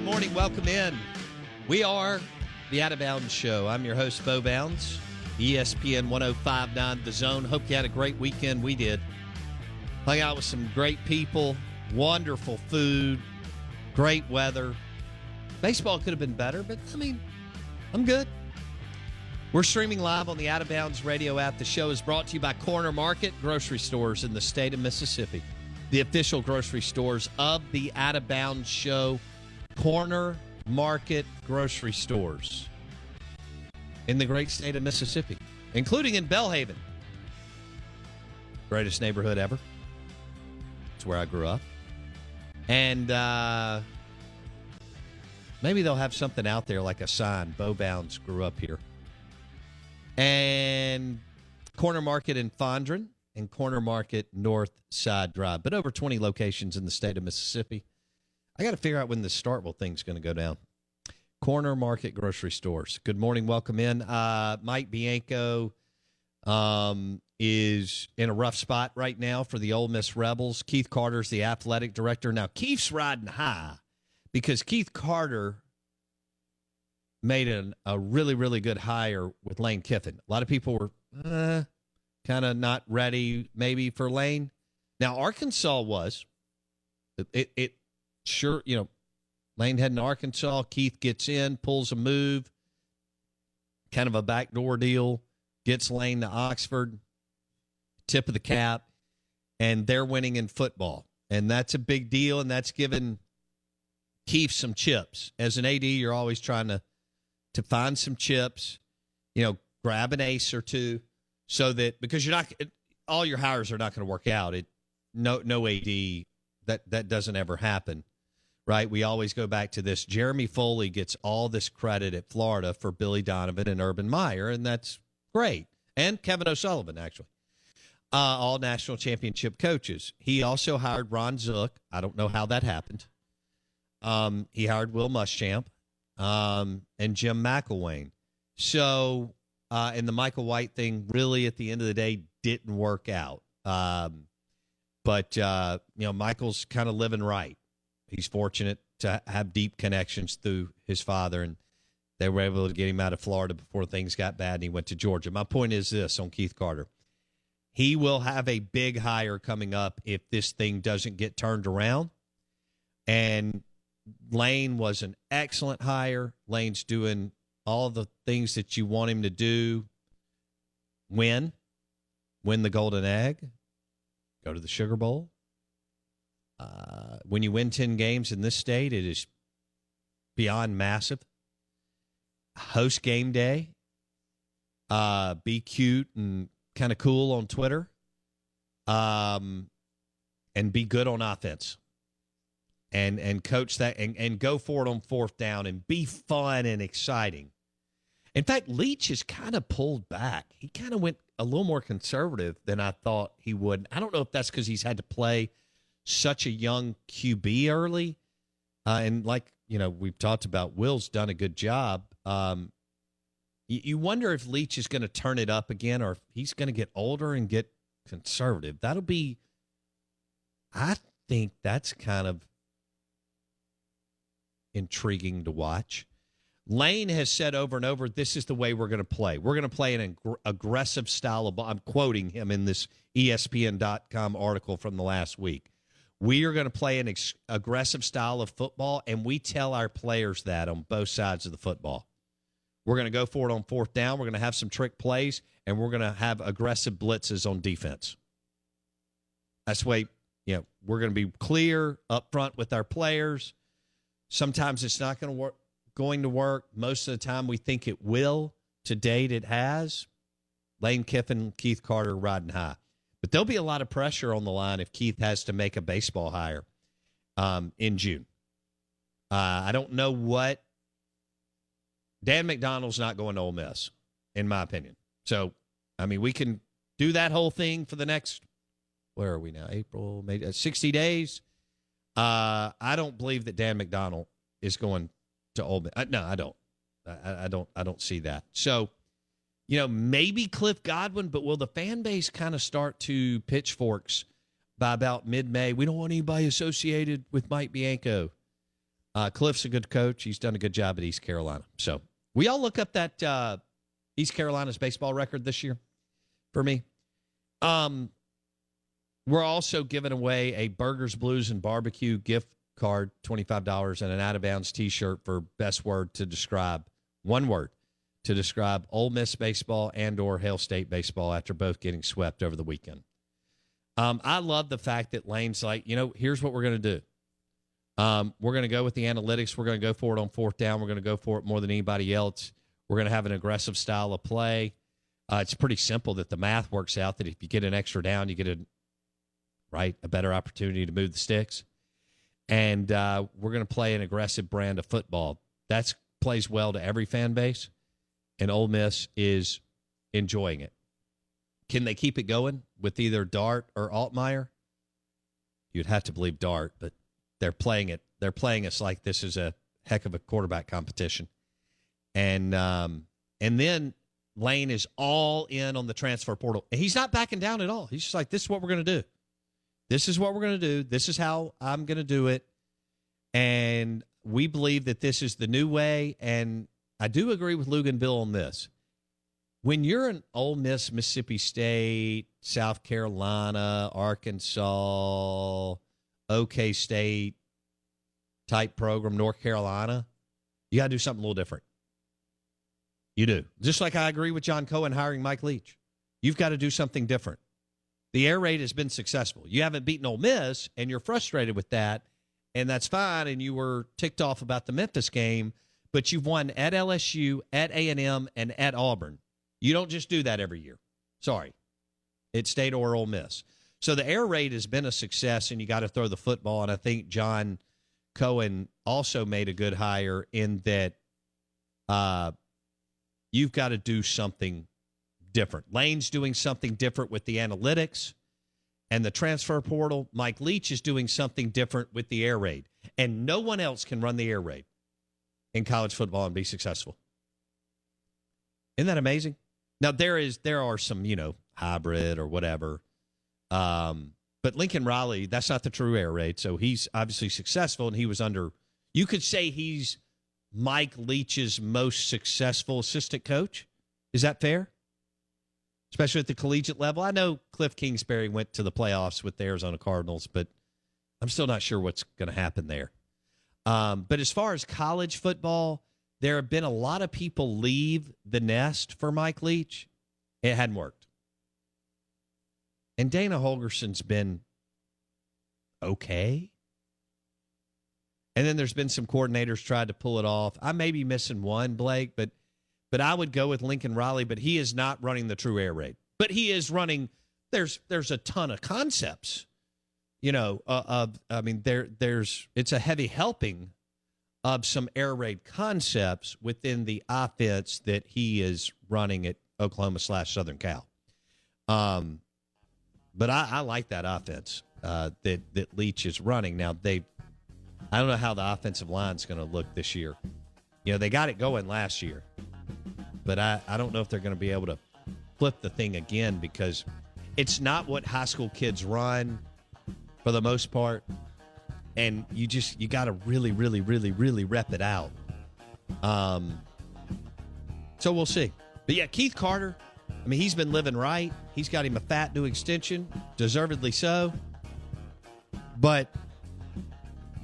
Good morning. Welcome in. We are the Out of Bounds Show. I'm your host, Bo Bounds, ESPN 1059 The Zone. Hope you had a great weekend. We did. Hung out with some great people, wonderful food, great weather. Baseball could have been better, but I mean, I'm good. We're streaming live on the Out of Bounds radio app. The show is brought to you by Corner Market Grocery Stores in the state of Mississippi, the official grocery stores of the Out of Bounds show. Corner Market Grocery Stores in the great state of Mississippi, including in Belhaven. Greatest neighborhood ever. It's where I grew up. And uh, maybe they'll have something out there like a sign Bo Bounds grew up here. And Corner Market in Fondren and Corner Market North Side Drive, but over 20 locations in the state of Mississippi. I got to figure out when the Starkville thing's going to go down. Corner Market Grocery Stores. Good morning. Welcome in. Uh, Mike Bianco um, is in a rough spot right now for the Ole Miss Rebels. Keith Carter's the athletic director. Now, Keith's riding high because Keith Carter made an, a really, really good hire with Lane Kiffin. A lot of people were uh, kind of not ready maybe for Lane. Now, Arkansas was. It, it, it sure, you know, Lane heading to Arkansas. Keith gets in, pulls a move, kind of a backdoor deal, gets Lane to Oxford, tip of the cap, and they're winning in football. And that's a big deal, and that's given Keith some chips. As an AD, you're always trying to to find some chips, you know, grab an ace or two, so that because you're not all your hires are not going to work out. It no no AD that that doesn't ever happen, right? We always go back to this. Jeremy Foley gets all this credit at Florida for Billy Donovan and Urban Meyer, and that's great. And Kevin O'Sullivan actually. Uh, all national championship coaches. He also hired Ron Zook. I don't know how that happened. Um, he hired Will Muschamp um, and Jim McElwain. So, uh, and the Michael White thing really at the end of the day didn't work out. Um, but, uh, you know, Michael's kind of living right. He's fortunate to have deep connections through his father, and they were able to get him out of Florida before things got bad and he went to Georgia. My point is this on Keith Carter. He will have a big hire coming up if this thing doesn't get turned around. And Lane was an excellent hire. Lane's doing all the things that you want him to do. Win, win the Golden Egg, go to the Sugar Bowl, Uh, when you win 10 games in this state, it is beyond massive. Host game day. Uh, be cute and kind of cool on Twitter. Um, and be good on offense. And and coach that and, and go for it on fourth down and be fun and exciting. In fact, Leach has kind of pulled back. He kind of went a little more conservative than I thought he would. I don't know if that's because he's had to play such a young QB early. Uh, and like, you know, we've talked about, Will's done a good job. Um, you, you wonder if Leach is going to turn it up again or if he's going to get older and get conservative. That'll be, I think that's kind of intriguing to watch. Lane has said over and over, this is the way we're going to play. We're going to play an ag- aggressive style of ball. I'm quoting him in this ESPN.com article from the last week. We are going to play an ex- aggressive style of football, and we tell our players that on both sides of the football. We're going to go for it on fourth down. We're going to have some trick plays, and we're going to have aggressive blitzes on defense. That's the way, you know, we're going to be clear up front with our players. Sometimes it's not going to work going to work. Most of the time, we think it will. To date, it has. Lane Kiffin, Keith Carter riding high. But there'll be a lot of pressure on the line if Keith has to make a baseball hire um, in June. Uh, I don't know what. Dan McDonnell's not going to Ole Miss, in my opinion. So, I mean, we can do that whole thing for the next, where are we now? April, maybe uh, 60 days. Uh, I don't believe that Dan McDonnell is going to Ole Miss. Uh, no, I don't. I, I don't. I don't see that. So, you know, maybe Cliff Godwin, but will the fan base kind of start to pitchforks by about mid-May? We don't want anybody associated with Mike Bianco. Uh, Cliff's a good coach. He's done a good job at East Carolina. So we all look up that uh, East Carolina's baseball record this year for me. Um, we're also giving away a Burgers, Blues, and Barbecue gift card, $25, and an out of bounds t shirt for best word to describe one word to describe Ole Miss baseball and or Hail State baseball after both getting swept over the weekend. Um, I love the fact that Lane's like, you know, here's what we're going to do. Um, we're going to go with the analytics. We're going to go for it on fourth down. We're going to go for it more than anybody else. We're going to have an aggressive style of play. Uh, it's pretty simple that the math works out that if you get an extra down, you get a right a better opportunity to move the sticks. And uh, we're going to play an aggressive brand of football. That plays well to every fan base, and Ole Miss is enjoying it. Can they keep it going with either Dart or Altmyer? You'd have to believe Dart, but they're playing it. They're playing us like this is a heck of a quarterback competition, and um, and then Lane is all in on the transfer portal, and he's not backing down at all. He's just like, "This is what we're going to do. This is what we're going to do. This is how I'm going to do it," and we believe that this is the new way. And I do agree with Lugan Bill on this. When you're an Ole Miss, Mississippi State, South Carolina, Arkansas, OK State type program, North Carolina, you got to do something a little different. You do. Just like I agree with John Cohen hiring Mike Leach. You've got to do something different. The air raid has been successful. You haven't beaten Ole Miss, and you're frustrated with that, and that's fine. And you were ticked off about the Memphis game, but you've won at LSU, at A&M, and at Auburn. You don't just do that every year. Sorry. It's state or Ole Miss. So the air raid has been a success, and you got to throw the football. And I think John Cohen also made a good hire in that uh, you've got to do something different. Lane's doing something different with the analytics and the transfer portal. Mike Leach is doing something different with the air raid. And no one else can run the air raid in college football and be successful. Isn't that amazing? Now there is there are some, you know, hybrid or whatever. Um, but Lincoln Riley, that's not the true air raid. So he's obviously successful and he was under you could say he's Mike Leach's most successful assistant coach. Is that fair? Especially at the collegiate level. I know Cliff Kingsbury went to the playoffs with the Arizona Cardinals, but I'm still not sure what's going to happen there. Um, but as far as college football, there have been a lot of people leave the nest for Mike Leach. It hadn't worked. And Dana Holgorsen's been okay. And then there's been some coordinators tried to pull it off. I may be missing one, Blake, but but I would go with Lincoln Riley. But he is not running the true air raid. But he is running. There's there's a ton of concepts, you know. Uh, I mean, there there's it's a heavy helping of some air raid concepts within the offense that he is running at Oklahoma slash Southern Cal. Um, but I, I like that offense uh, that that Leach is running now. They I don't know how the offensive line's going to look this year. You know, they got it going last year, but I, I don't know if they're going to be able to flip the thing again because it's not what high school kids run for the most part. And you just, you got to really, really, really, really rep it out. Um, so we'll see. But yeah, Keith Carter, I mean, he's been living right. He's got him a fat new extension, deservedly so. But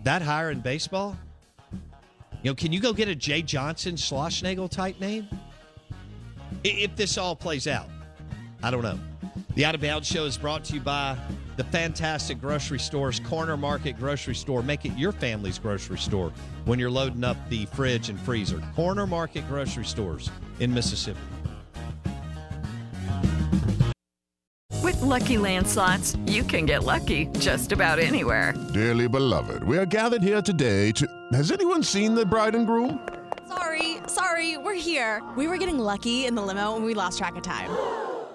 that higher in baseball, you know, can you go get a Jay Johnson Schlossnagle type name? If this all plays out, I don't know. The Out of Bounds Show is brought to you by the fantastic grocery stores, Corner Market Grocery Store. Make it your family's grocery store when you're loading up the fridge and freezer. Corner Market Grocery Stores in Mississippi. With Lucky Land slots, you can get lucky just about anywhere. Dearly beloved, we are gathered here today to. Has anyone seen the bride and groom? Sorry, sorry, we're here. We were getting lucky in the limo and we lost track of time.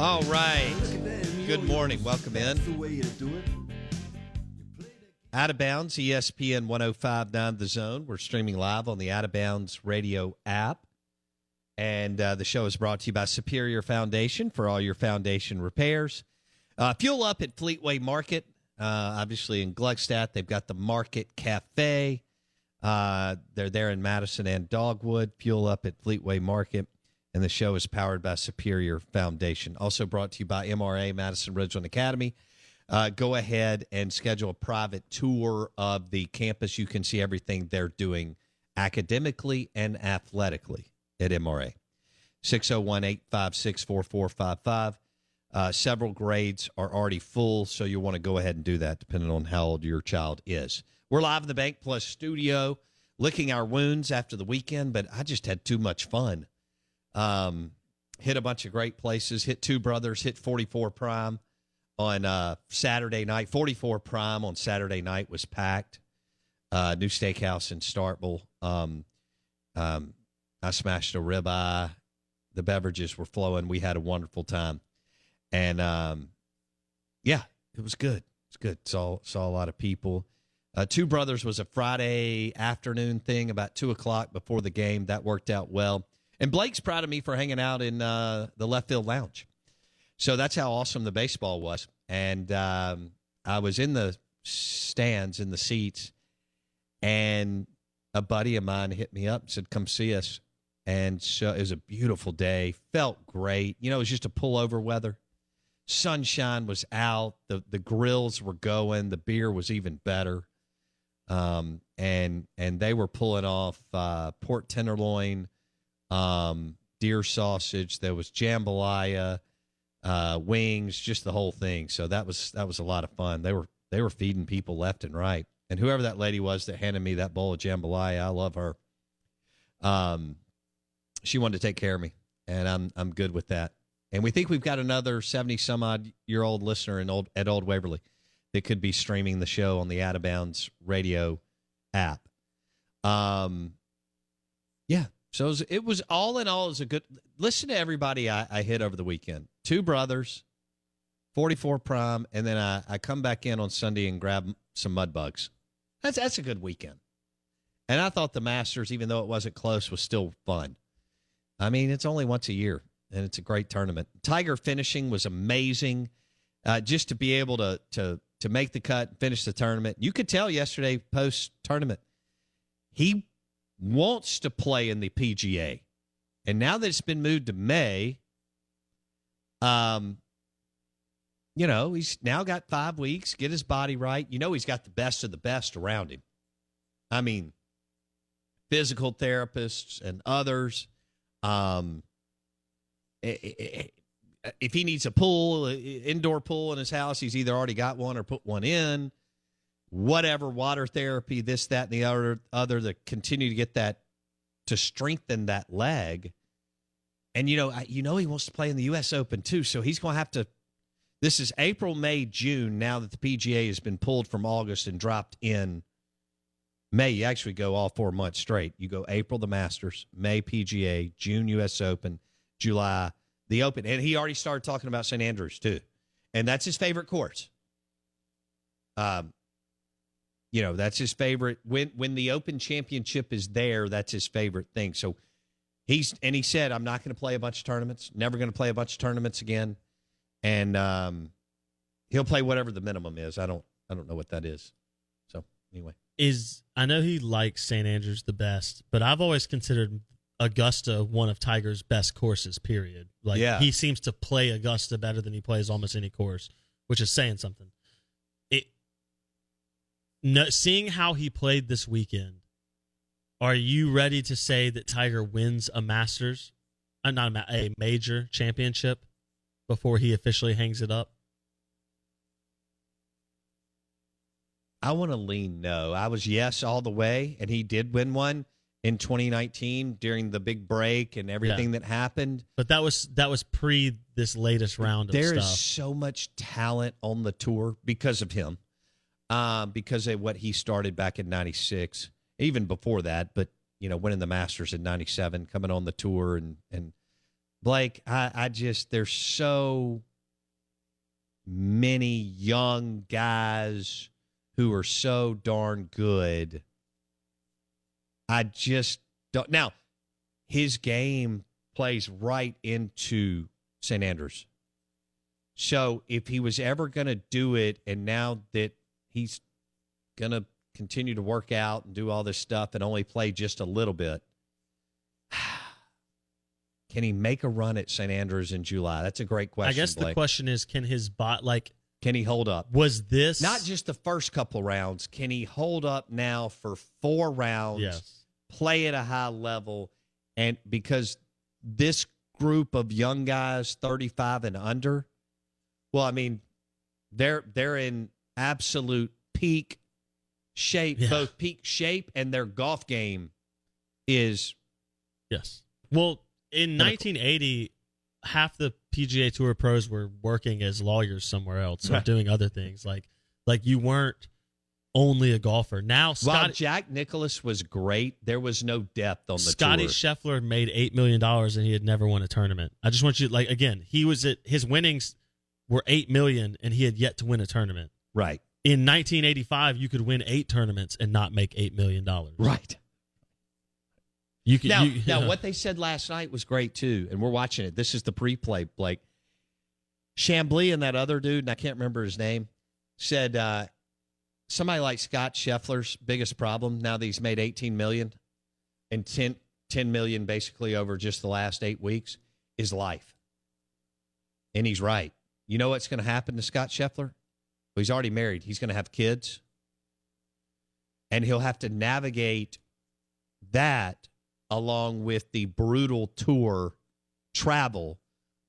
All right. Good morning. Welcome in. Out of bounds, ESPN 1059 The Zone. We're streaming live on the Out of Bounds radio app. And uh, the show is brought to you by Superior Foundation for all your foundation repairs. Uh, fuel up at Fleetway Market. Uh, obviously, in Gluckstadt, they've got the Market Cafe. Uh, they're there in Madison and Dogwood. Fuel up at Fleetway Market and the show is powered by Superior Foundation. Also brought to you by MRA Madison Ridgeland Academy. Uh, go ahead and schedule a private tour of the campus. You can see everything they're doing academically and athletically at MRA. 601 856 4455. Uh, several grades are already full, so you want to go ahead and do that depending on how old your child is. We're live in the Bank Plus studio, licking our wounds after the weekend, but I just had too much fun. Um, hit a bunch of great places. Hit Two Brothers. Hit 44 Prime on uh, Saturday night. 44 Prime on Saturday night was packed. Uh, new steakhouse in Starkville. Um, um, I smashed a ribeye. The beverages were flowing. We had a wonderful time, and um, yeah, it was good. It's good. Saw saw a lot of people. Uh, Two Brothers was a Friday afternoon thing, about two o'clock before the game. That worked out well. And Blake's proud of me for hanging out in uh, the left field lounge. So that's how awesome the baseball was. And um, I was in the stands in the seats, and a buddy of mine hit me up and said, "Come see us." And so it was a beautiful day. Felt great. You know, it was just a pullover weather. Sunshine was out. The the grills were going. The beer was even better. Um, and and they were pulling off uh, tenderloin, um, deer sausage. There was jambalaya, uh, wings, just the whole thing. So that was that was a lot of fun. They were they were feeding people left and right. And whoever that lady was that handed me that bowl of jambalaya, I love her. Um, she wanted to take care of me, and I'm I'm good with that. And we think we've got another seventy some odd year old listener in old at Old Waverly that could be streaming the show on the Out of Bounds radio app. Um, yeah. So it was, it was all in all is a good listen to everybody I, I hit over the weekend. Two brothers, 44 prime, and then I, I come back in on Sunday and grab some mud bugs. That's that's a good weekend. And I thought the Masters, even though it wasn't close, was still fun. I mean, it's only once a year, and it's a great tournament. Tiger finishing was amazing. Uh, just to be able to to to make the cut, finish the tournament. You could tell yesterday post tournament, he wants to play in the PGA, and now that it's been moved to May, um, you know he's now got five weeks, get his body right. You know he's got the best of the best around him. I mean, physical therapists and others. Um, if he needs a pool, indoor pool in his house, he's either already got one or put one in. Whatever, water therapy, this, that, and the other, other to continue to get that to strengthen that leg. And you know, you know, he wants to play in the U.S. Open too, so he's going to have to. This is April, May, June. Now that the PGA has been pulled from August and dropped in May, you actually go all four months straight. You go April, the Masters, May, PGA, June, U.S. Open, July, the Open. And he already started talking about St. Andrews, too. And that's his favorite course. Um, you know, that's his favorite. When when the Open Championship is there, that's his favorite thing. So he's and he said, I'm not going to play a bunch of tournaments. Never going to play a bunch of tournaments again. And um, he'll play whatever the minimum is. I don't I don't know what that is. So anyway, is I know he likes St. Andrews the best, but I've always considered Augusta one of Tiger's best courses. Period. Like Yeah. he seems to play Augusta better than he plays almost any course, which is saying something. No, seeing how he played this weekend. Are you ready to say that Tiger wins a Masters, uh, not a, a major championship, before he officially hangs it up? I want to lean no. I was yes all the way, and he did win one in 2019 during the big break and everything Yeah. that happened. But that was that was pre this latest round of There is so much talent on the tour because of him, um, because of what he started back in '96, even before that. But you know, winning the Masters in '97, coming on the tour, and and Blake, I, I just there's so many young guys who are so darn good. I just don't. Now, his game plays right into St. Andrews. So if he was ever going to do it, and now that he's going to continue to work out and do all this stuff and only play just a little bit, can he make a run at St. Andrews in July? That's a great question. I guess the question is, can his bot like Can he hold up? was this Not just the first couple rounds. Can he hold up now for four rounds? Yes. Play at a high level, and because this group of young guys, thirty-five and under, well, I mean, they're they're in absolute peak shape, Yeah. both peak shape and their golf game is Yes. Well, in Pinnacle. 1980, half the PGA Tour pros were working as lawyers somewhere else or Right. doing other things. Like, like you weren't only a golfer. Now, while Jack Nicklaus was great, there was no depth on the Scottie tour. Scheffler made eight million dollars and he had never won a tournament. I just want you like again, he was at his winnings were eight million and he had yet to win a tournament. Right, In 1985, you could win eight tournaments and not make eight million dollars. right. You could Now, you, now, what they said last night was great too, and we're watching it. This is the pre-play, Blake. Chamblee and that other dude, and I can't remember his name, said uh, somebody like Scott Scheffler's biggest problem now that he's made 18 million and 10, 10 million basically over just the last eight weeks is life. And he's right. You know what's going to happen to Scott Scheffler? Well, he's already married. He's going to have kids. And he'll have to navigate that along with the brutal tour travel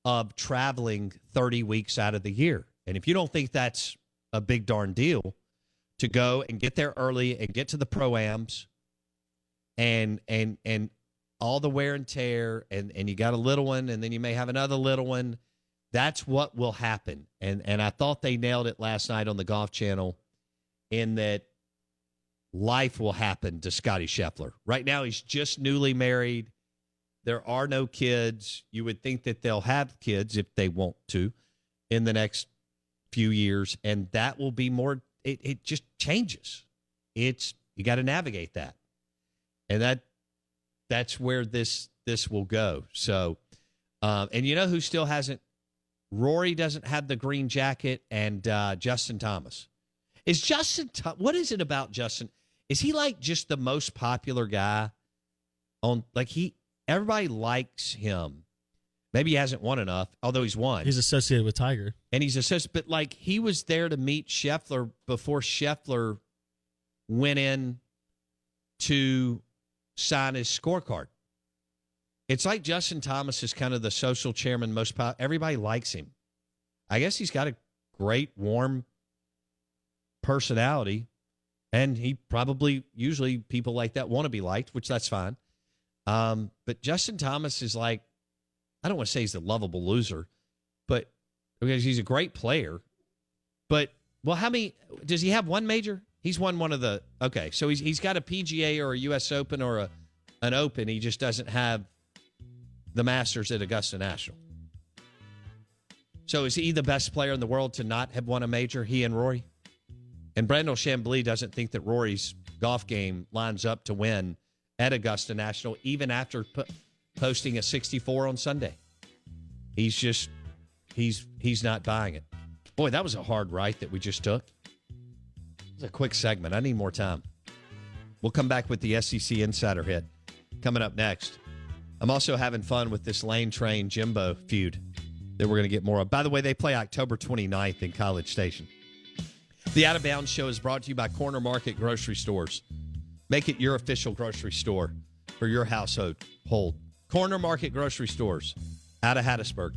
of traveling 30 weeks out of the year. And if you don't think that's a big darn deal to go and get there early and get to the proams and and and all the wear and tear and and you got a little one and then you may have another little one that's what will happen and and I thought they nailed it last night on the golf channel in that life will happen to Scottie Scheffler. Right now he's just newly married. There are no kids. You would think that they'll have kids if they want to in the next few years and that will be more it, it just changes. It's you got to navigate that. And that that's where this this will go. So um, and you know who still hasn't Rory doesn't have the green jacket and uh, Justin Thomas. Is Justin what is it about Justin? Is he like just the most popular guy on like he everybody likes him. Maybe he hasn't won enough, although he's won. He's associated with Tiger. And he's associated but like he was there to meet Scheffler before Scheffler went in to sign his scorecard. It's like Justin Thomas is kind of the social chairman, most po- everybody likes him. I guess he's got a great, warm personality, and he probably usually people like that want to be liked, which that's fine. Um, but Justin Thomas is like, I don't want to say he's the lovable loser, but because he's a great player. But well, how many does he have? One major? He's won one of the. Okay, so he's he's got a PGA or a U.S. Open or a an Open. He just doesn't have the Masters at Augusta National. So is he the best player in the world to not have won a major? He and Rory. And Brandel Chamblee doesn't think that Rory's golf game lines up to win at Augusta National, even after posting a 64 on Sunday. He's just he's he's not buying it. Boy, that was a hard right that we just took. It's a quick segment. I need more time. We'll come back with the SEC Insider Hit coming up next. I'm also having fun with this Lane Train Jimbo feud that we're going to get more of. By the way, they play October 29th in College Station. The Out of Bounds Show is brought to you by Corner Market Grocery Stores. Make it your official grocery store for your household. Hold. Corner Market Grocery Stores out of Hattiesburg.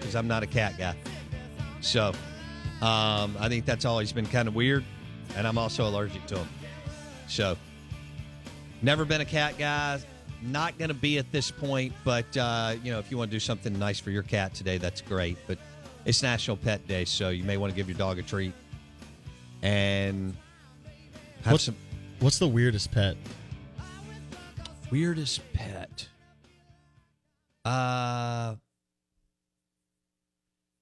Because I'm not a cat guy. So um, I think that's always been kind of weird, and I'm also allergic to them. So never been a cat guy. Not going to be at this point, but uh, you know, if you want to do something nice for your cat today, that's great. But it's National Pet Day, so you may want to give your dog a treat and have What's- some. What's the weirdest pet? Weirdest pet. Uh.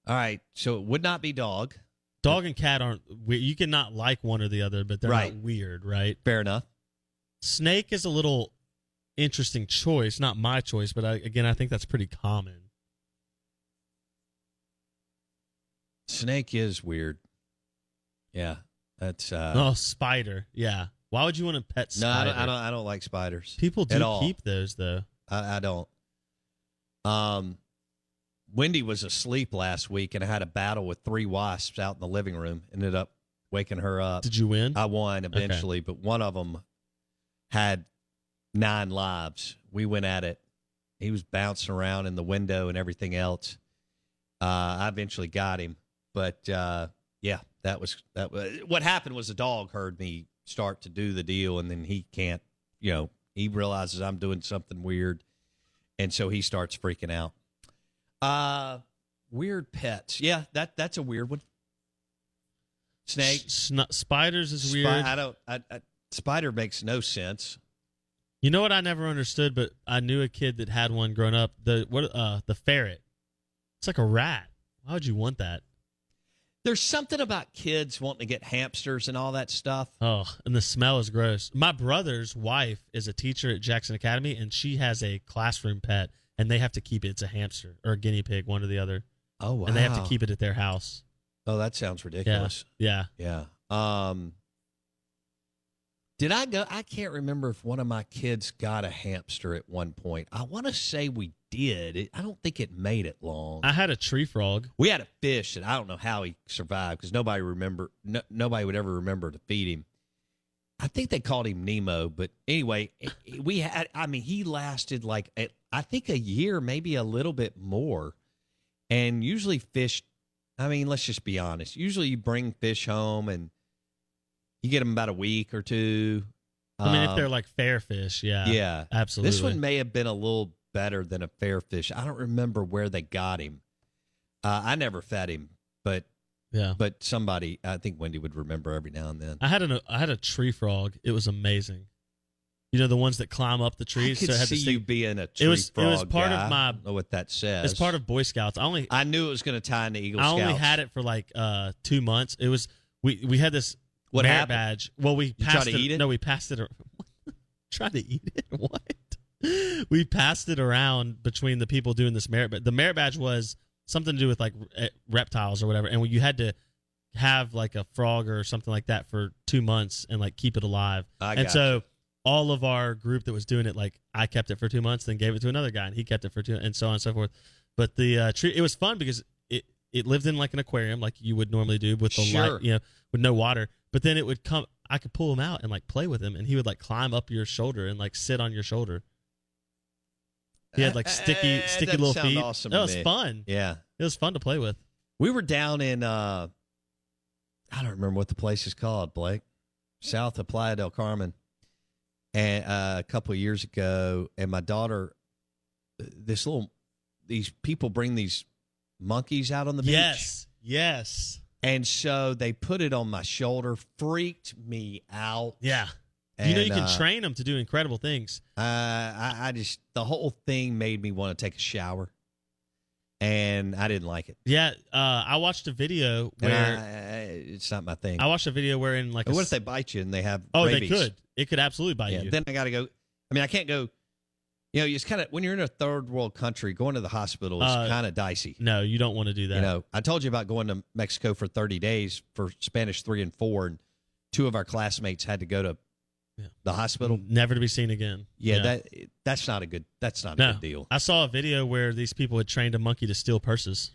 All right, so it would not be dog. Dog and cat aren't weird. You cannot like one or the other, but they're Right. not weird, right? Fair enough. Snake is a little interesting choice. Not my choice, but I, again, I think that's pretty common. Snake is weird. Yeah, that's. Uh, oh, spider. Yeah. Why would you want to pet no, I spider? don't, I don't. I don't like spiders. People at do all. keep those though. I, I don't. Um, Wendy was asleep last week, and I had a battle with three wasps out in the living room. Ended up waking her up. Did you win? I won Okay. eventually, but one of them had nine lives. We went at it. He was bouncing around in the window and everything else. Uh, I eventually got him, but uh, yeah, that was that. Was, what happened was the dog heard me start to do the deal, and then he can't. You know, he realizes I'm doing something weird, and so he starts freaking out. Uh, weird pets. Yeah, that that's a weird one. Snake. Sn- spiders is Spi- weird. I don't. I, I, spider makes no sense. You know what I never understood, but I knew a kid that had one growing up. The what? Uh, the ferret. It's like a rat. Why would you want that? There's something about kids wanting to get hamsters and all that stuff. Oh, and the smell is gross. My brother's wife is a teacher at Jackson Academy, and she has a classroom pet, and they have to keep it. It's a hamster or a guinea pig, one or the other. Oh wow! And they have to keep it at their house. Oh, that sounds ridiculous. Yeah. Yeah. Um. Did I go? I can't remember if one of my kids got a hamster at one point. I want to say we did. It, I don't think it made it long. I had a tree frog. We had a fish, and I don't know how he survived because nobody remember. No, nobody would ever remember to feed him. I think they called him Nemo, but anyway, we had. I mean, he lasted like a- I think a year, maybe a little bit more. And usually, fish. I mean, let's just be honest. Usually, you bring fish home and you get them about a week or two. I mean, if Um, they're like fair fish, yeah, yeah, absolutely. This one may have been a little better than a fair fish. I don't remember where they got him. Uh, I never fed him, but yeah, but somebody, I think Wendy would remember every now and then. I had an I had a tree frog. It was amazing. You know the ones that climb up the trees. I could so it had to see you being a tree It was frog it was part guy. of my. I don't know what that says. It's part of Boy Scouts. I only I knew it was going to tie into Eagle I Scouts. only had it for like uh two months. It was we we had this What happened? badge. Well, we You passed to eat it? No, we passed it. Try to eat it? What? We passed it around between the people doing this merit. But the merit badge was something to do with like re- reptiles or whatever, and you had to have like a frog or something like that for two months and like keep it alive. I and so all of our group that was doing it, like I kept it for two months, then gave it to another guy, and he kept it for two, and so on and so forth. But the uh, tree, it was fun because it it lived in like an aquarium, like you would normally do with the Sure. light, you know, with no water. But then it would come. I could pull him out and like play with him, and he would like climb up your shoulder and like sit on your shoulder. He had like sticky, Eh, sticky little feet. awesome that was me. fun. Yeah. It was fun to play with. We were down in uh I don't remember what the place is called, Blake. South of Playa del Carmen. And uh, a couple of years ago, and my daughter this little these people bring these monkeys out on the beach. Yes, yes. And so they put it on my shoulder, freaked me out. Yeah. You know, you can uh, train them to do incredible things. Uh, I, I just the whole thing made me want to take a shower, and I didn't like it. Yeah, uh, I watched a video where I- it's not my thing. I, watched a video where in like a what if they bite you and they have? oh rabies? they could it could absolutely bite Yeah, you. then I got to go. I mean, I can't go. You know, it's kind of when you're in a third world country, going to the hospital is Uh, kind of dicey. no, you don't want to do that. You know, I told you about going to Mexico for 30 days for Spanish three and four, and two of our classmates had to go to the hospital. never to be seen again. Yeah, that that's not a good. That's not a no. good deal. I saw a video where these people had trained a monkey to steal purses.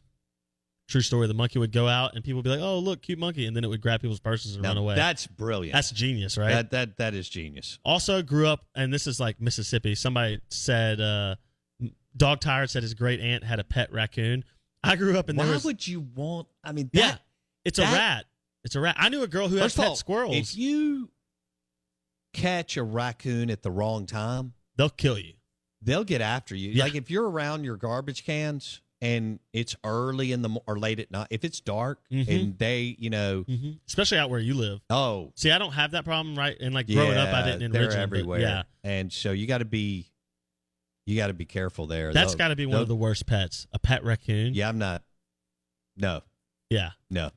True story. The monkey would go out and people would be like, "Oh, look, cute monkey," and then it would grab people's purses and Now, run away. That's brilliant. That's genius, right? That that that is genius. Also grew up, and this is like Mississippi. Somebody said, uh, Dog Tired said his great aunt had a pet raccoon. I grew up in. Why there was, would you want? I mean, yeah, that- it's a rat. It's a rat. I knew a girl who had pet all, squirrels. If you catch a raccoon at the wrong time, they'll kill you. They'll get after you. Yeah. Like if you're around your garbage cans and it's early in the mo- or late at night, if it's dark Mhm. and they, you know, Mhm. especially out where you live. oh, See, I don't have that problem, right? And like growing up, I didn't in they're but everywhere. Yeah, and so you got to be, you got to be careful there. that's got to be one of the worst pets. A pet raccoon. Yeah, I'm not. No, Yeah. no.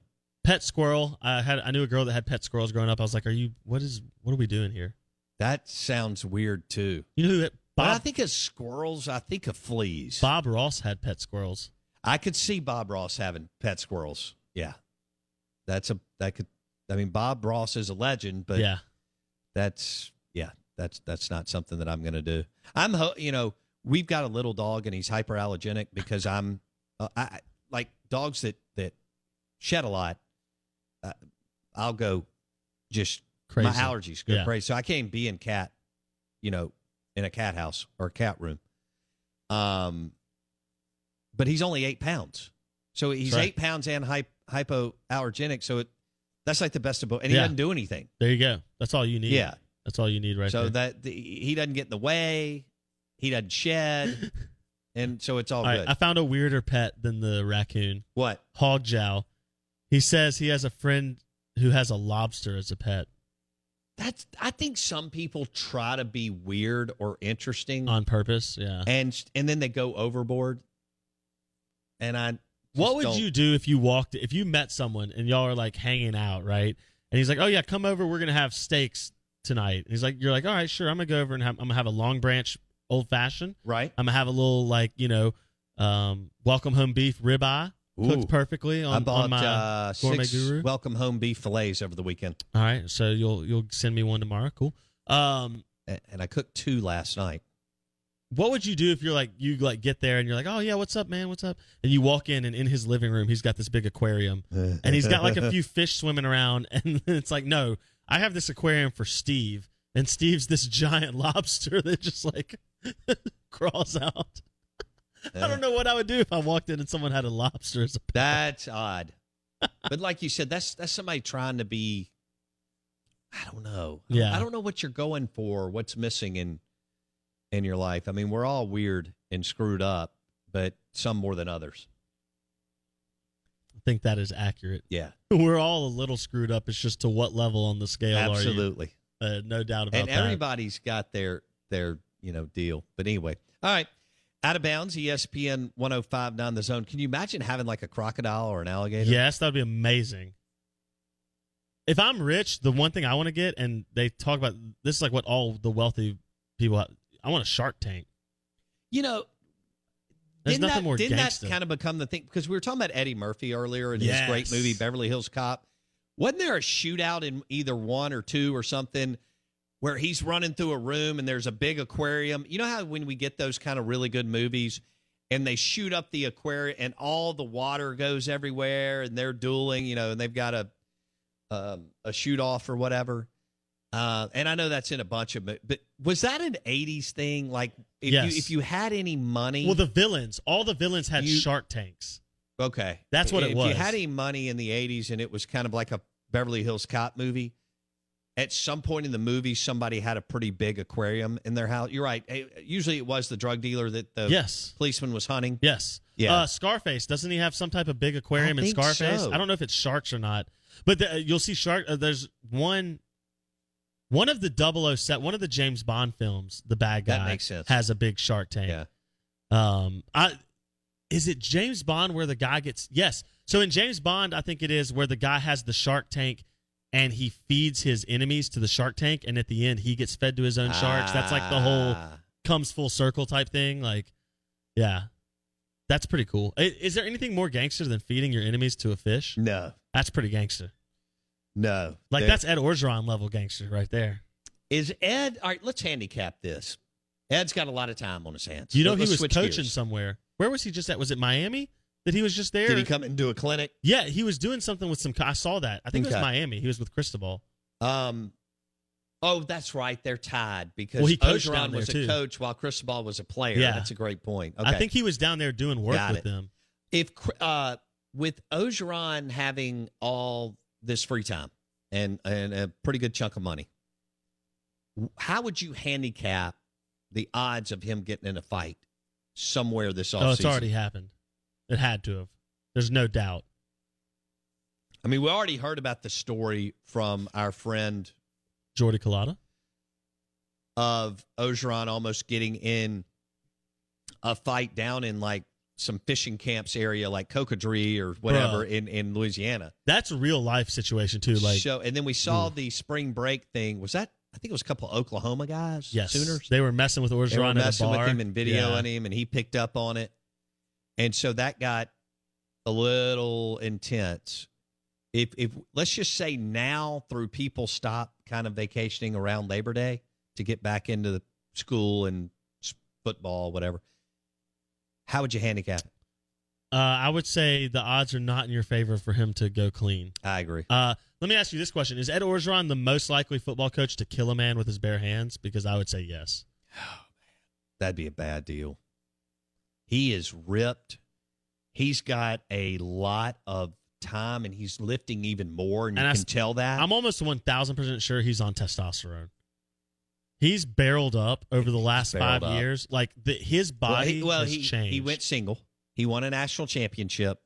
Pet squirrel. I had I knew a girl that had pet squirrels growing up. I was like, "Are you? What is? What are we doing here?" That sounds weird too. You know who? When Bob I think of squirrels, I think of fleas. Bob Ross had pet squirrels. I could see Bob Ross having pet squirrels. Yeah, that's a that could. I mean, Bob Ross is a legend, but yeah, that's yeah, that's that's not something that I'm going to do. I'm ho- you know we've got a little dog and he's hyperallergenic because I'm uh, I I- like dogs that that shed a lot. Uh, I'll go just Crazy. my allergies go Yeah. crazy, so I can't be in cat, you know, in a cat house or a cat room. Um, but he's only eight pounds, so he's right. eight pounds and hy- hypoallergenic. So it that's like the best of both, and he Yeah. doesn't do anything. There you go. That's all you need. Yeah. that's all you need right so there. that the, he doesn't get in the way, he doesn't shed, and so it's all, All right, good. I found a weirder pet than the raccoon. what? Hog Jow. He says he has a friend who has a lobster as a pet That's I think some people try to be weird or interesting on purpose. Yeah. and and then they go overboard. And I What would don't- you do if you walked if you met someone and y'all are like hanging out, right? And he's like, "Oh yeah, come over. We're gonna have steaks tonight." And he's like, "You're like, all right, sure. I'm gonna go over and have, I'm gonna have a long branch old fashioned. right? I'm gonna have a little like you know, um, welcome home beef ribeye Ooh. cooked perfectly on, I bought on my uh, gourmet six guru. welcome home beef fillets over the weekend, all right, so you'll you'll send me one tomorrow. Cool. Um, A- and I cooked two last night. what would you do if you're like you like get there and you're like, oh yeah, what's up, man? What's up? And you walk in and in his living room he's got this big aquarium and he's got like a few fish swimming around and it's like, no, I have this aquarium for Steve and Steve's this giant lobster that just like crawls out. I don't know what I would do if I walked in and someone had a lobster as a pet. That's odd. but like you said, that's that's somebody trying to be. I don't know. Yeah. I don't know what you're going for. What's missing in in your life? I mean, we're all weird and screwed up, but some more than others. I think that is accurate. Yeah, We're all a little screwed up. It's just to what level on the scale absolutely. are you? Uh, no doubt about And that. And everybody's got their their you know deal. But anyway, all right. Out of bounds, ESPN 1059 the zone. Can you imagine having like a crocodile or an alligator? Yes, that would be amazing. If I'm rich, the one thing I want to get, and they talk about this is like what all the wealthy people have. I want a Shark Tank. You know, There's nothing that, more didn't that kind of become the thing? Because we were talking about Eddie Murphy earlier in his great movie Beverly Hills Cop. Wasn't there a shootout in either one or two or something where he's running through a room and there's a big aquarium? You know how when we get those kind of really good movies and they shoot up the aquarium and all the water goes everywhere and they're dueling, you know, and they've got a um, a shoot off or whatever. Uh, and I know that's in a bunch of, but was that an '80s thing? Like, if Yes. you if you had any money, Well, the villains, all the villains had You- Shark Tanks. Okay. That's what it if was. you had any money in the 80s and it was kind of like a Beverly Hills Cop movie, at some point in the movie, somebody had a pretty big aquarium in their house. You're right. Eh, Usually it was the drug dealer that the Yes. policeman was hunting. Yes. Yeah. Uh, Scarface doesn't he have some type of big aquarium in Scarface? so. I don't know if it's sharks or not, but the, you'll see shark. Uh, there's one. One of the 007, one of the James Bond films, the bad guy That makes sense. has a big shark tank. Yeah. Um, I is it James Bond where the guy gets yes. So in James Bond, I think it is where the guy has the shark tank and he feeds his enemies to the shark tank, and at the end he gets fed to his own sharks. That's like the whole Ah. comes full circle type thing. Like, yeah, that's pretty cool. Is there anything more gangster than feeding your enemies to a fish? No. That's pretty gangster. No. Like that's Ed Orgeron level gangster right there. Is Ed, all right, let's handicap this. Ed's got a lot of time on his hands. You know Let- he was coaching gears. somewhere. Where was he just at? Was it Miami that he was just there? Did he come and do a clinic? Yeah, he was doing something with some. I saw that. I think it was Miami. He was with Cristobal. Um, oh, that's right. They're tied because Well, he Orgeron was a coach while Cristobal was a player. Yeah. That's a great point. Okay. I think he was down there doing work Got with it. them. if uh, with Orgeron having all this free time and and a pretty good chunk of money, how would you handicap the odds of him getting in a fight somewhere this offseason? Oh, it's already happened. It had to have. There's no doubt. I mean, we already heard about the story from our friend Jordy Collada. of Orgeron almost getting in a fight down in like some fishing camps area like Cocodrie or whatever Bruh. in in Louisiana. That's a real life situation too. Like so, and then we saw the spring break thing. Was that? I think it was a couple of Oklahoma guys. yes, Sooners. they were messing with They were Orgeron at a messing with him and videoing Yeah. him, and he picked up on it, and so that got a little intense. If if let's just say now through people stop kind of vacationing around Labor Day to get back into the school and football, whatever. How would you handicap it? Uh, I would say the odds are not in your favor for him to go clean. I agree. Uh, let me ask you this question: Is Ed Orgeron the most likely football coach to kill a man with his bare hands? Because I would say yes. Oh man, that'd be a bad deal. He is ripped. He's got a lot of time, and he's lifting even more, and you I can tell that. I'm almost one thousand percent sure he's on testosterone. He's barreled up over the last five up. years. Like the, his Well, body he, well, has he, changed. he went single. He won a national championship.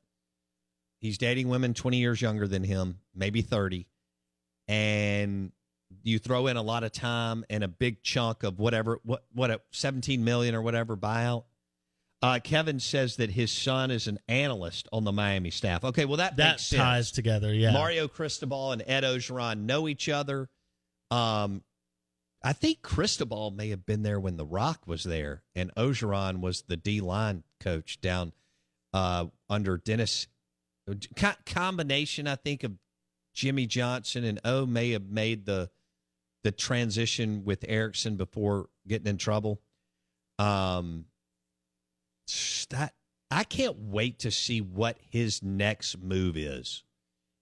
He's dating women 20 years younger than him, maybe 30. And you throw in a lot of time and a big chunk of whatever, what, what, a 17 million or whatever buyout. Uh, Kevin says that his son is an analyst on the Miami staff. Okay, well, that, that makes sense. ties together. Yeah, Mario Cristobal and Ed Orgeron know each other. Um, I think Cristobal may have been there when The Rock was there, and Orgeron was the D line coach down uh, under Dennis. Co- combination, I think, of Jimmy Johnson and O may have made the the transition with Erickson before getting in trouble. Um, that I can't wait to see what his next move is.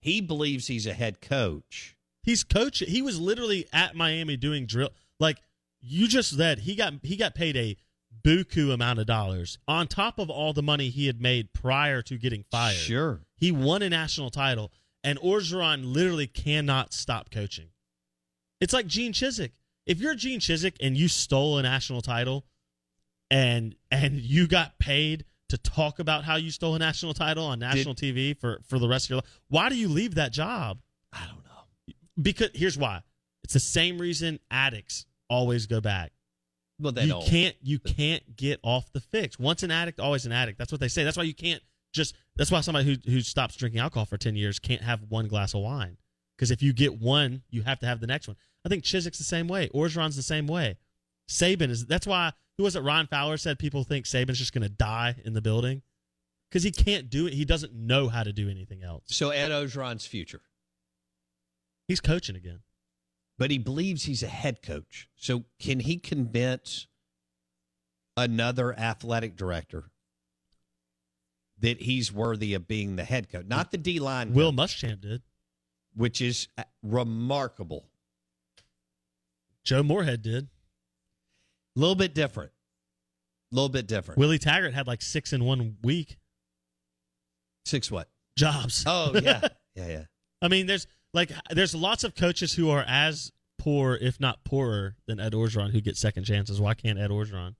He believes he's a head coach. He's coach. He was literally at Miami doing drill. Like you just said, he got he got paid a buku amount of dollars on top of all the money he had made prior to getting fired. Sure. he won a national title, and Orgeron literally cannot stop coaching. It's like Gene Chizik. If you're Gene Chizik and you stole a national title, and and you got paid to talk about how you stole a national title on national TV for for the rest of your life, why do you leave that job? I don't know. Because here's why. It's the same reason addicts always go back. Well, they you don't. can't you can't get off the fix. Once an addict, always an addict. That's what they say. That's why you can't just. That's why somebody who who stops drinking alcohol for ten years can't have one glass of wine. Because if you get one, you have to have the next one. I think Chizik's the same way. Orgeron's the same way. Saban is. That's why. Who was it? Ryan Fowler said people think Saban's just going to die in the building because he can't do it. He doesn't know how to do anything else. So Ed Orgeron's future, He's coaching again. but he believes he's a head coach. So can he convince another athletic director that he's worthy of being the head coach, not the D line, Will Muschamp did. which is uh, remarkable. Joe Moorhead did. A little bit different. A little bit different. Willie Taggart had like six in one week Six what? jobs. Oh yeah, yeah, yeah. I mean, there's like there's lots of coaches who are as poor, if not poorer, than Ed Orgeron who get second chances. Why can't Ed Orgeron?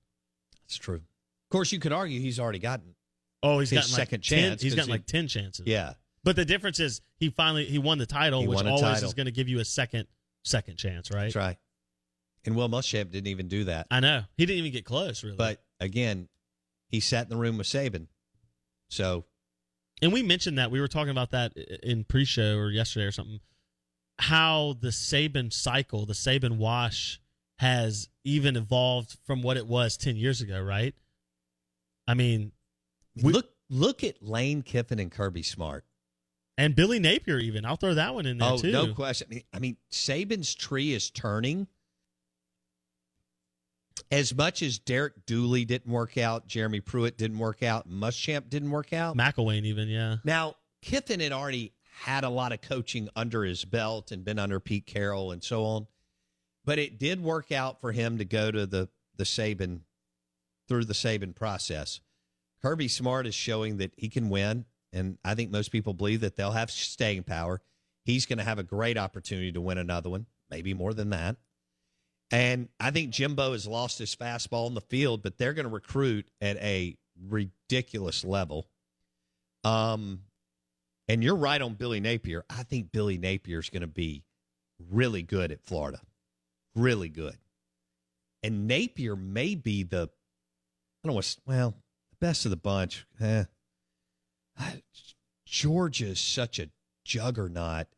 That's true. Of course, you could argue he's already gotten. Oh, he's like second 10 chance, He's 'cause gotten he- like ten chances. Yeah, but the difference is he finally he won the title, He which always title. is going to give you a second second chance, right? that's right. And Will Muschamp didn't even do that. I know he didn't even get close, really. But again, he sat in the room with Saban. So And we mentioned that we were talking about that in pre-show or yesterday or something. How the Saban cycle, the Saban wash, has even evolved from what it was ten years ago, right? I mean, look look at Lane Kiffin and Kirby Smart. and Billy Napier even. I'll throw that one in there Oh, too. no question. I mean, I mean, Saban's tree is turning. As much as Derek Dooley didn't work out, Jeremy Pruitt didn't work out, Muschamp didn't work out. McElwain even, yeah. Now, Kiffin had already had a lot of coaching under his belt and been under Pete Carroll and so on. But it did work out for him to go to the the Saban through the Saban process. Kirby Smart is showing that he can win, and I think most people believe that they'll have staying power. He's going to have a great opportunity to win another one, maybe more than that. And I think Jimbo has lost his fastball in the field, but they're going to recruit at a ridiculous level. Um, and you're right on Billy Napier. I think Billy Napier is going to be really good at Florida, really good. And Napier may be the, I don't know, well, the best of the bunch. Eh. Georgia's such a juggernaut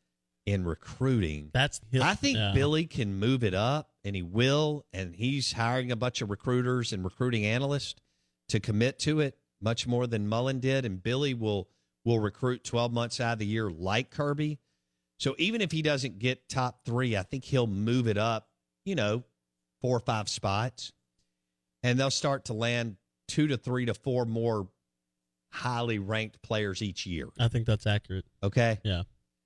in recruiting. That's I think yeah. Billy can move it up, and he will, and he's hiring a bunch of recruiters and recruiting analysts to commit to it much more than Mullen did, and Billy will will recruit twelve months out of the year like Kirby. So even if he doesn't get top three, I think he'll move it up, you know, four or five spots, and they'll start to land two to three to four more highly ranked players each year. I think that's accurate. Okay. Yeah.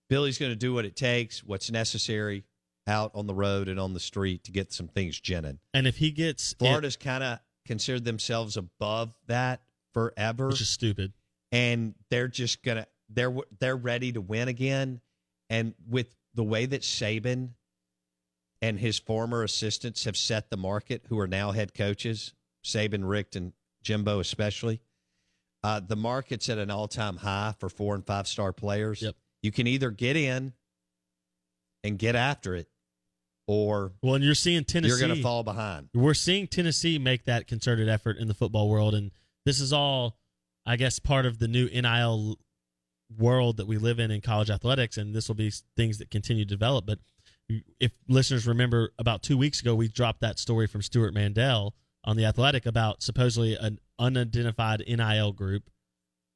Billy's going to do what it takes, what's necessary out on the road and on the street to get some things ginning. And if he gets Florida's kind of considered themselves above that forever, which is stupid. And they're just going to they're they're ready to win again and with the way that Saban and his former assistants have set the market who are now head coaches, Saban, Rick and Jimbo especially, uh, the market's at an all-time high for four and five star players. Yep. You can either get in and get after it, or well, and you're seeing Tennessee. You're going to fall behind. We're seeing Tennessee make that concerted effort in the football world, and this is all, I guess, part of the new NIL world that we live in in college athletics, and this will be things that continue to develop. But if listeners remember, about two weeks ago, we dropped that story from Stewart Mandel on the Athletic about supposedly an unidentified NIL group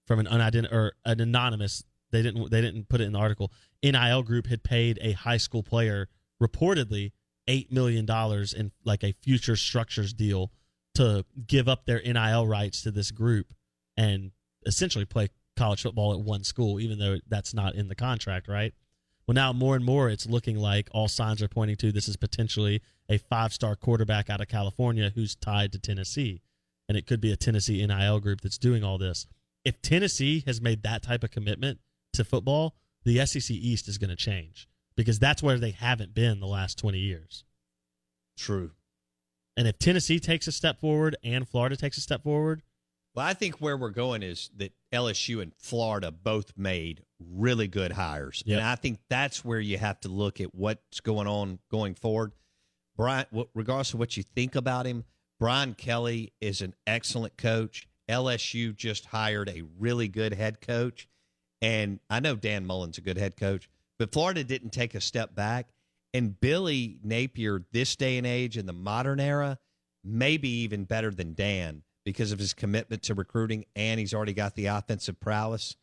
from an unidentified or an anonymous. They didn't they didn't put it in the article. NIL group had paid a high school player reportedly eight million dollars in like a future structures deal to give up their NIL rights to this group and essentially play college football at one school, even though that's not in the contract, right? Well, now more and more it's looking like all signs are pointing to this is potentially a five star quarterback out of California who's tied to Tennessee. And it could be a Tennessee NIL group that's doing all this. If Tennessee has made that type of commitment to football, the SEC East is going to change because that's where they haven't been the last 20 years. True. And if Tennessee takes a step forward and Florida takes a step forward, well, I think where we're going is that LSU and Florida both made really good hires, Yep. and I think that's where you have to look at what's going on going forward. Brian, regardless of what you think about him, Brian Kelly is an excellent coach. LSU just hired a really good head coach, and I know Dan Mullen's a good head coach, but Florida didn't take a step back. And Billy Napier, this day and age in the modern era, maybe even better than Dan because of his commitment to recruiting, and he's already got the offensive prowess.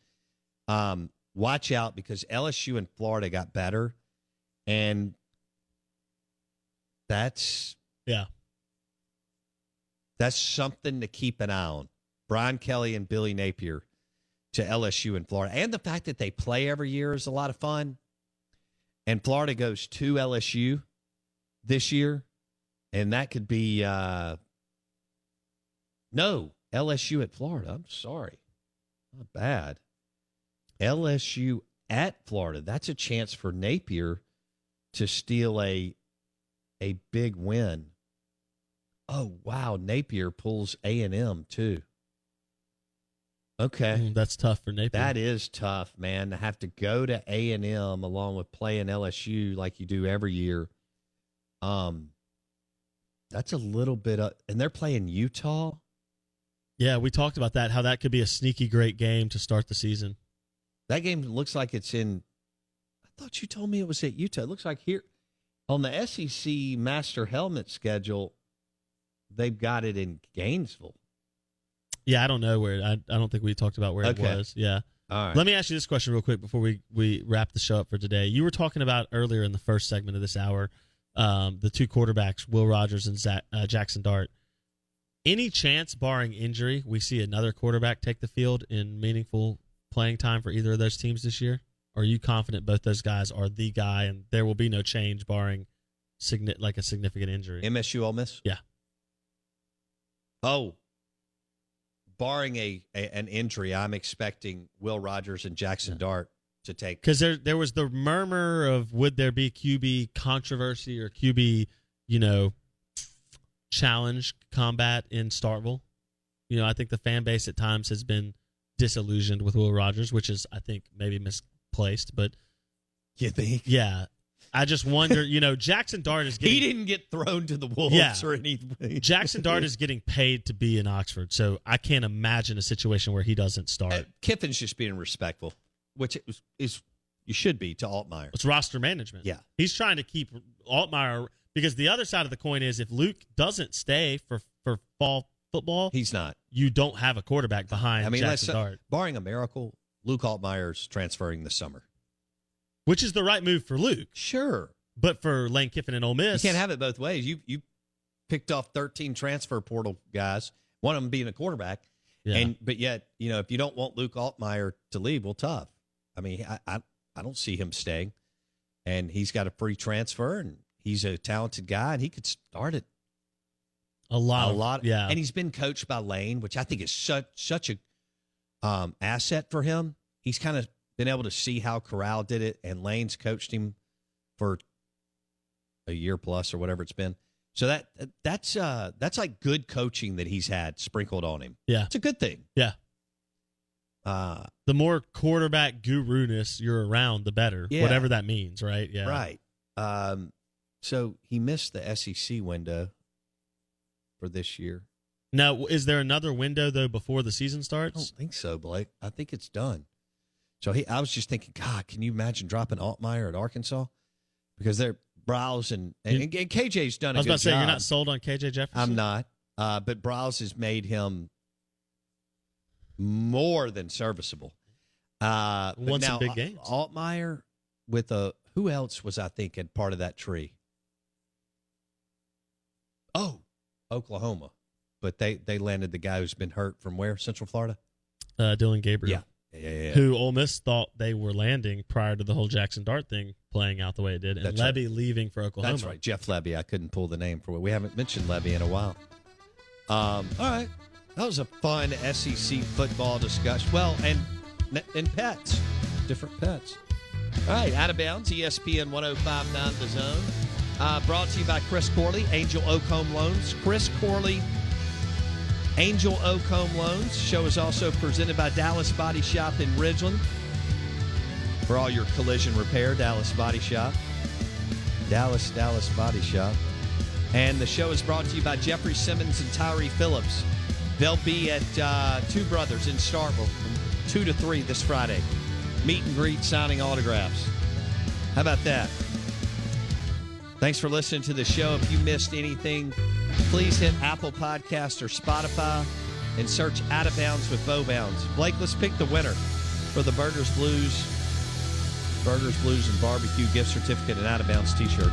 Um, watch out because LSU and Florida got better, and that's yeah, that's something to keep an eye on. Brian Kelly and Billy Napier to LSU in Florida, and the fact that they play every year is a lot of fun. And Florida goes to LSU this year, and that could be uh, no LSU at Florida. I'm sorry, not bad. LSU at Florida. That's a chance for Napier to steal a a big win. Oh wow, Napier pulls A and M too. Okay, Mm, that's tough for Napier. that is tough, man. To have to go to A and M along with playing LSU like you do every year. Um, that's a little bit, of, and they're playing Utah. Yeah, we talked about that. How that could be a sneaky great game to start the season. That game looks like it's in. I thought you told me it was at Utah. It looks like here on the SEC Master Helmet schedule, they've got it in Gainesville. Yeah, I don't know where. I, I don't think we talked about where Okay. it was. Yeah. All right. Let me ask you this question real quick before we, we wrap the show up for today. You were talking about earlier in the first segment of this hour um, the two quarterbacks, Will Rogers and Zach, uh, Jackson Dart. Any chance, barring injury, we see another quarterback take the field in meaningful playing time for either of those teams this year? Are you confident both those guys are the guy and there will be no change barring signi- like a significant injury? MSU Ole Miss. Yeah. Oh, barring a, a an injury, I'm expecting Will Rogers and Jackson Dart to take. because there there was the murmur of would there be QB controversy or QB you know challenge combat in Starkville. You know, I think the fan base at times has been disillusioned with Will Rogers, which is I think maybe misplaced, but you think? Yeah, I just wonder, you know, Jackson Dart is getting he didn't get thrown to the wolves Yeah. or anything. Jackson Dart is getting paid to be in Oxford, so I can't imagine a situation where he doesn't start. Uh, Kiffin's just being respectful, which is, is you should be to Altmyer. It's roster management. Yeah. He's trying to keep Altmyer because the other side of the coin is if Luke doesn't stay for for fall football, He's not. you don't have a quarterback behind I mean, Jackson Dart, barring a miracle, Luke Altmyer's transferring this summer. Which is the right move for Luke. Sure. But for Lane Kiffin and Ole Miss, You can't have it both ways. You you picked off 13 transfer portal guys, one of them being a quarterback. Yeah. And but yet, you know, if you don't want Luke Altmyer to leave, well, tough. I mean, I, I I don't see him staying, and he's got a free transfer, and he's a talented guy, and he could start it a lot, a lot. yeah. and he's been coached by Lane, which I think is such such a um, asset for him. He's kind of been able to see how Corral did it, and Lane's coached him for a year plus or whatever it's been. So that that's uh that's like good coaching that he's had sprinkled on him. Yeah. It's a good thing. yeah. Uh The more quarterback guru-ness you're around, the better. Yeah. Whatever that means, right? Yeah. right. Um so he missed the SEC window for this year. Now, is there another window though before the season starts? I don't think so, Blake. I think it's done. So he, I was just thinking, God, can you imagine dropping Altmyer at Arkansas? Because they're Browse and, and, and KJ's done a I was about to say job. you're not sold on KJ Jefferson. I'm not. Uh, but Browse has made him more than serviceable. Uh, Won some big games. Altmyer with a who else was I thinking part of that tree? Oh, Oklahoma. But they they landed the guy who's been hurt from where? Central Florida. Uh, Dillon Gabriel. Yeah, yeah, yeah. yeah. Who Ole Miss thought they were landing prior to the whole Jackson Dart thing playing out the way it did, and That's Lebby leaving for Oklahoma. That's right, Jeff Lebby. I couldn't pull the name for it. We haven't mentioned Lebby in a while. Um, all right, that was a fun SEC football discussion. Well, and and pets, different pets. All right, out of bounds. ESPN 1059 The Zone. Uh, brought to you by Chris Corley, Angel Oak Home Loans. Chris Corley, Angel Oak Home Loans. Show is also presented by Dallas Body Shop in Ridgeland. For all your collision repair, Dallas Body Shop. Dallas, Dallas Body Shop. And the show is brought to you by Jeffrey Simmons and Tyree Phillips. They'll be at uh, Two Brothers in Starkville from 2 to 3 this Friday. Meet and greet, signing autographs. How about that? Thanks for listening to the show. If you missed anything, please hit Apple Podcast or Spotify and search Out of Bounds with Bo Bounds. Blake, let's pick the winner for the Burgers Blues, Burgers Blues and Barbecue gift certificate and Out of Bounds t-shirt.